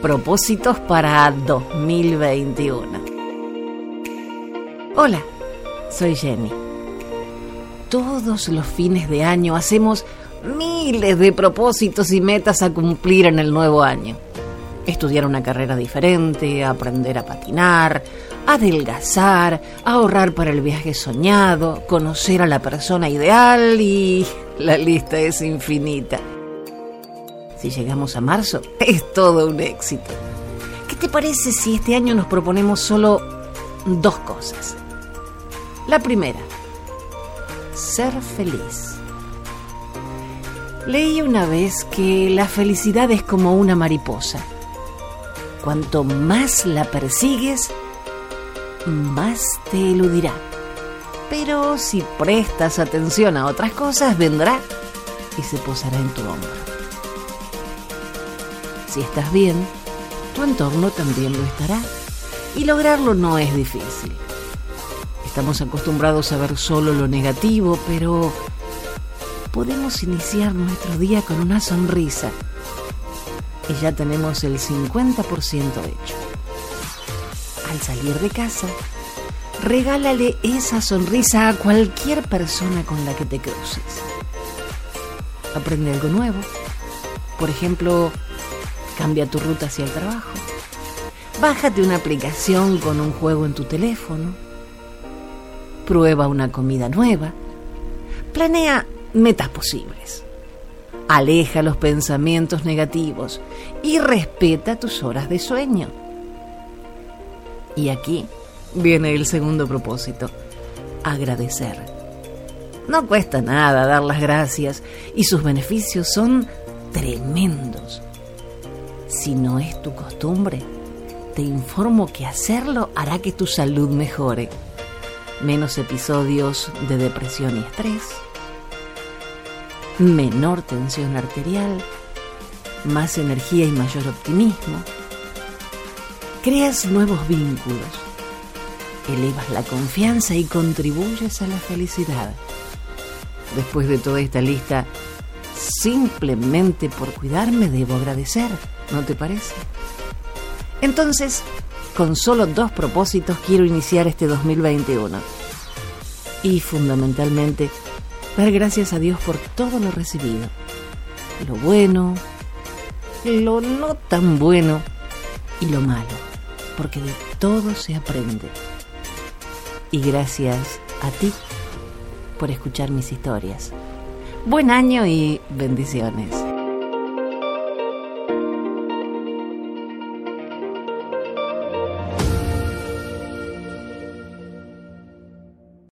propósitos para 2021. Hola, soy Jenny. Todos los fines de año hacemos miles de propósitos y metas a cumplir en el nuevo año. Estudiar una carrera diferente, aprender a patinar, adelgazar, ahorrar para el viaje soñado, conocer a la persona ideal y la lista es infinita. Si llegamos a marzo, es todo un éxito. ¿Qué te parece si este año nos proponemos solo dos cosas? La primera, ser feliz. Leí una vez que la felicidad es como una mariposa. Cuanto más la persigues, más te eludirá. Pero si prestas atención a otras cosas, vendrá y se posará en tu hombro. Si estás bien, tu entorno también lo estará. Y lograrlo no es difícil. Estamos acostumbrados a ver solo lo negativo, pero podemos iniciar nuestro día con una sonrisa. Y ya tenemos el 50% hecho. Al salir de casa, regálale esa sonrisa a cualquier persona con la que te cruces. Aprende algo nuevo. Por ejemplo, cambia tu ruta hacia el trabajo. Bájate una aplicación con un juego en tu teléfono. Prueba una comida nueva. Planea metas posibles. Aleja los pensamientos negativos y respeta tus horas de sueño. Y aquí viene el segundo propósito, agradecer. No cuesta nada dar las gracias y sus beneficios son tremendos. Si no es tu costumbre, te informo que hacerlo hará que tu salud mejore. Menos episodios de depresión y estrés, menor tensión arterial, más energía y mayor optimismo. Creas nuevos vínculos, elevas la confianza y contribuyes a la felicidad. Después de toda esta lista, simplemente por cuidarme debo agradecer, ¿no te parece? Entonces, con solo dos propósitos quiero iniciar este 2021. Y fundamentalmente, dar gracias a Dios por todo lo recibido. Lo bueno, lo no tan bueno y lo malo, porque de todo se aprende. Y gracias a ti por escuchar mis historias. Buen año y bendiciones.